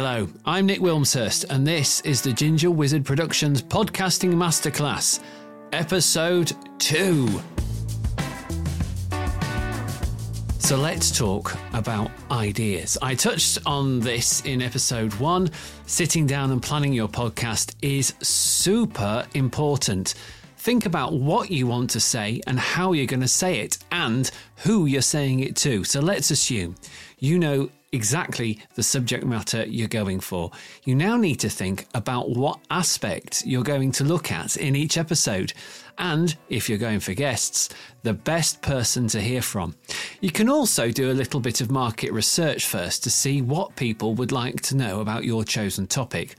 Hello, I'm Nick Wilmshurst, and this is the Ginger Wizard Productions Podcasting Masterclass, Episode 2. So let's talk about ideas. I touched on this in episode one. Sitting down and planning your podcast is super important. Think about what you want to say and how you're going to say it and who you're saying it to. So let's assume you know exactly the subject matter you're going for. You now need to think about what aspects you're going to look at in each episode. And if you're going for guests, the best person to hear from. You can also do a little bit of market research first to see what people would like to know about your chosen topic.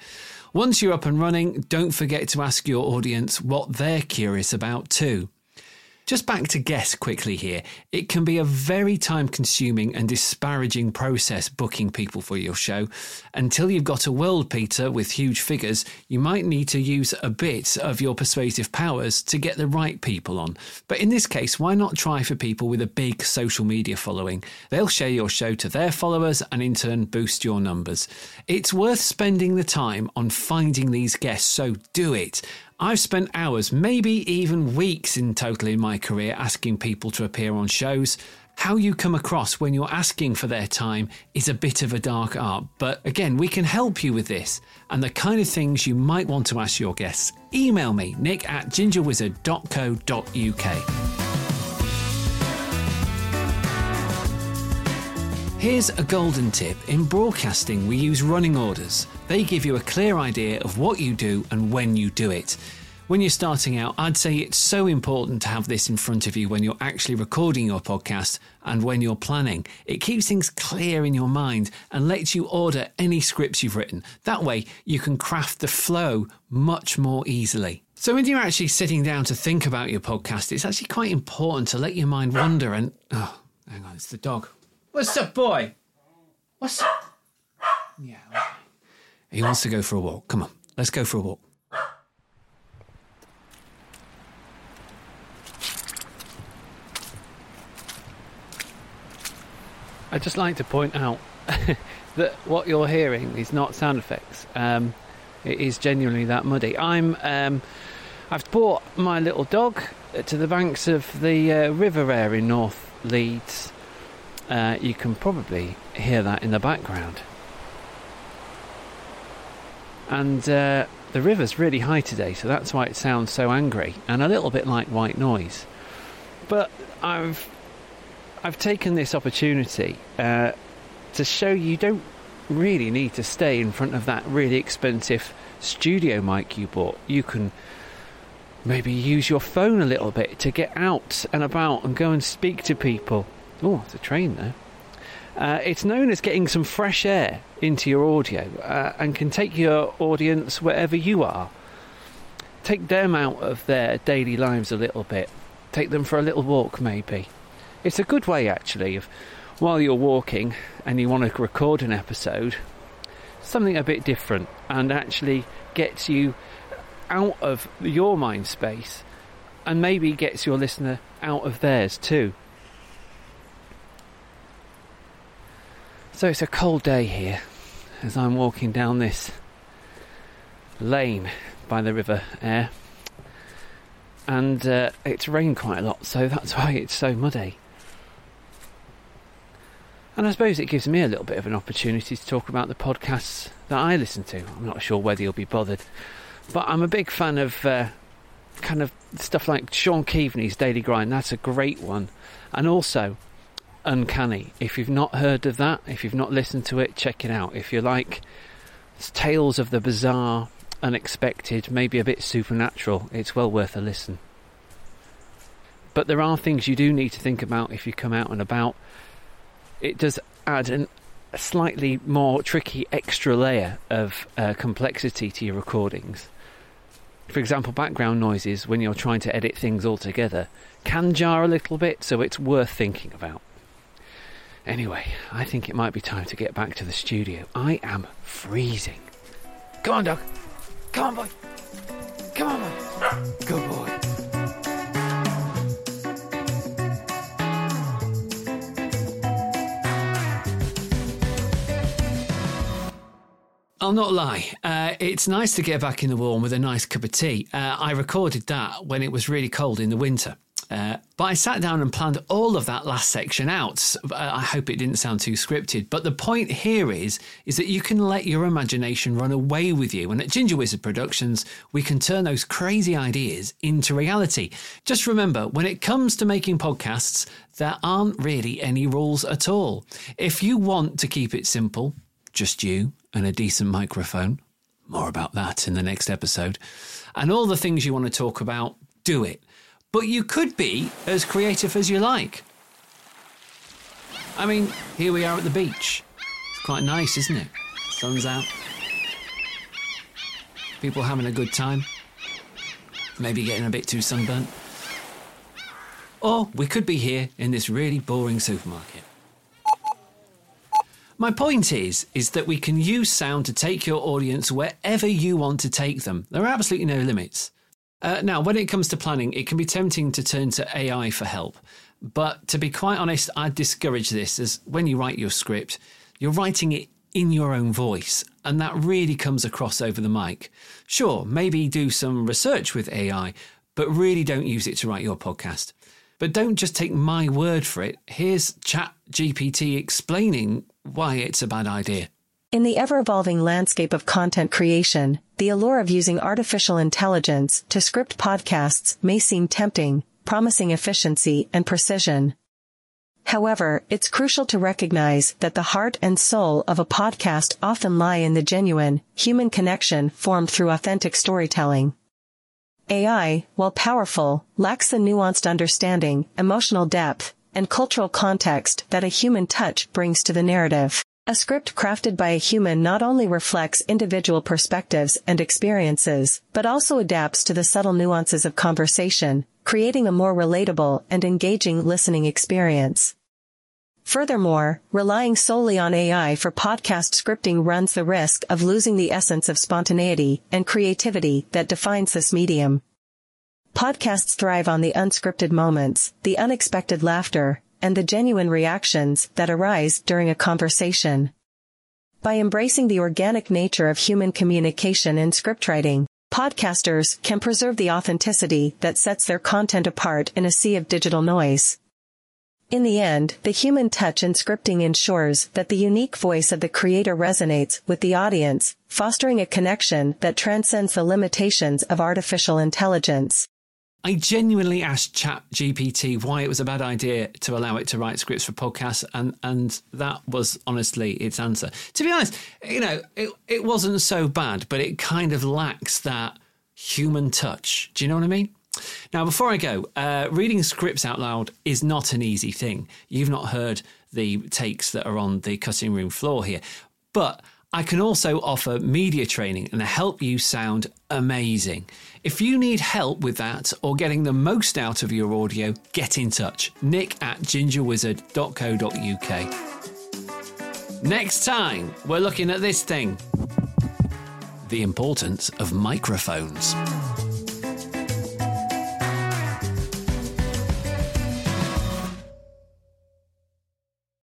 Once you're up and running, don't forget to ask your audience what they're curious about too. Just back to guests quickly here. It can be a very time consuming and disparaging process booking people for your show. Until you've got a world Peter with huge figures, you might need to use a bit of your persuasive powers to get the right people on. But in this case, why not try for people with a big social media following? They'll share your show to their followers and in turn boost your numbers. It's worth spending the time on finding these guests, so do it. I've spent hours, maybe even weeks in total in my career asking people to appear on shows. How you come across when you're asking for their time is a bit of a dark art, but again, we can help you with this and the kind of things you might want to ask your guests. Email me, nick at gingerwizard.co.uk. Here's a golden tip. In broadcasting, we use running orders. They give you a clear idea of what you do and when you do it. When you're starting out, I'd say it's so important to have this in front of you when you're actually recording your podcast and when you're planning. It keeps things clear in your mind and lets you order any scripts you've written. That way, you can craft the flow much more easily. So, when you're actually sitting down to think about your podcast, it's actually quite important to let your mind wander and. Oh, hang on, it's the dog. What's up, boy? What's up? Yeah. He wants to go for a walk. Come on, let's go for a walk. I'd just like to point out that what you're hearing is not sound effects. Um, it is genuinely that muddy. I'm. Um, I've brought my little dog to the banks of the uh, River Aire in North Leeds. Uh, you can probably hear that in the background. And uh, the river's really high today, so that's why it sounds so angry and a little bit like white noise. But I've I've taken this opportunity uh, to show you don't really need to stay in front of that really expensive studio mic you bought. You can maybe use your phone a little bit to get out and about and go and speak to people. Oh, it's a train there. Uh, it's known as getting some fresh air into your audio uh, and can take your audience wherever you are. Take them out of their daily lives a little bit. Take them for a little walk, maybe. It's a good way, actually, of while you're walking and you want to record an episode, something a bit different and actually gets you out of your mind space and maybe gets your listener out of theirs too. So it's a cold day here as I'm walking down this lane by the River Aire. And uh, it's rained quite a lot, so that's why it's so muddy. And I suppose it gives me a little bit of an opportunity to talk about the podcasts that I listen to. I'm not sure whether you'll be bothered, but I'm a big fan of uh, kind of stuff like Shaun Keaveny's Daily Grind. That's a great one. And also Uncanny. If you've not heard of that, if you've not listened to it, check it out. If you like tales of the bizarre, unexpected, maybe a bit supernatural, it's well worth a listen. But there are things you do need to think about if you come out and about. It does add an, a slightly more tricky extra layer of uh, complexity to your recordings. For example, background noises, when you're trying to edit things all together, can jar a little bit, so it's worth thinking about. Anyway, I think it might be time to get back to the studio. I am freezing. Come on, dog. Come on, boy. Come on, boy. Good boy. I'll not lie. Uh, it's nice to get back in the warm with a nice cup of tea. Uh, I recorded that when it was really cold in the winter. Uh, but I sat down and planned all of that last section out. Uh, I hope it didn't sound too scripted. But the point here is, is that you can let your imagination run away with you. And at Ginger Wizard Productions, we can turn those crazy ideas into reality. Just remember, when it comes to making podcasts, there aren't really any rules at all. If you want to keep it simple, just you and a decent microphone, more about that in the next episode, and all the things you want to talk about, do it but you could be as creative as you like. I mean, here we are at the beach. It's quite nice, isn't it? Sun's out. People having a good time. Maybe getting a bit too sunburnt. Or we could be here in this really boring supermarket. My point is is that we can use sound to take your audience wherever you want to take them. There are absolutely no limits. Uh, now, when it comes to planning, it can be tempting to turn to AI for help. But to be quite honest, I'd discourage this as when you write your script, you're writing it in your own voice, and that really comes across over the mic. Sure, maybe do some research with AI, but really don't use it to write your podcast. But don't just take my word for it. Here's Chat GPT explaining why it's a bad idea. In the ever evolving landscape of content creation, the allure of using artificial intelligence to script podcasts may seem tempting, promising efficiency and precision. However, it's crucial to recognize that the heart and soul of a podcast often lie in the genuine, human connection formed through authentic storytelling. AI, while powerful, lacks the nuanced understanding, emotional depth, and cultural context that a human touch brings to the narrative. A script crafted by a human not only reflects individual perspectives and experiences, but also adapts to the subtle nuances of conversation, creating a more relatable and engaging listening experience. Furthermore, relying solely on AI for podcast scripting runs the risk of losing the essence of spontaneity and creativity that defines this medium. Podcasts thrive on the unscripted moments, the unexpected laughter, and the genuine reactions that arise during a conversation. By embracing the organic nature of human communication in scriptwriting, podcasters can preserve the authenticity that sets their content apart in a sea of digital noise. In the end, the human touch in scripting ensures that the unique voice of the creator resonates with the audience, fostering a connection that transcends the limitations of artificial intelligence. I genuinely asked Chat GPT why it was a bad idea to allow it to write scripts for podcasts, and and that was honestly its answer. To be honest, you know, it it wasn't so bad, but it kind of lacks that human touch. Do you know what I mean? Now, before I go, uh, reading scripts out loud is not an easy thing. You've not heard the takes that are on the cutting room floor here, but I can also offer media training and help you sound amazing. If you need help with that or getting the most out of your audio, get in touch. Nick at gingerwizard.co.uk. Next time, we're looking at this thing the importance of microphones.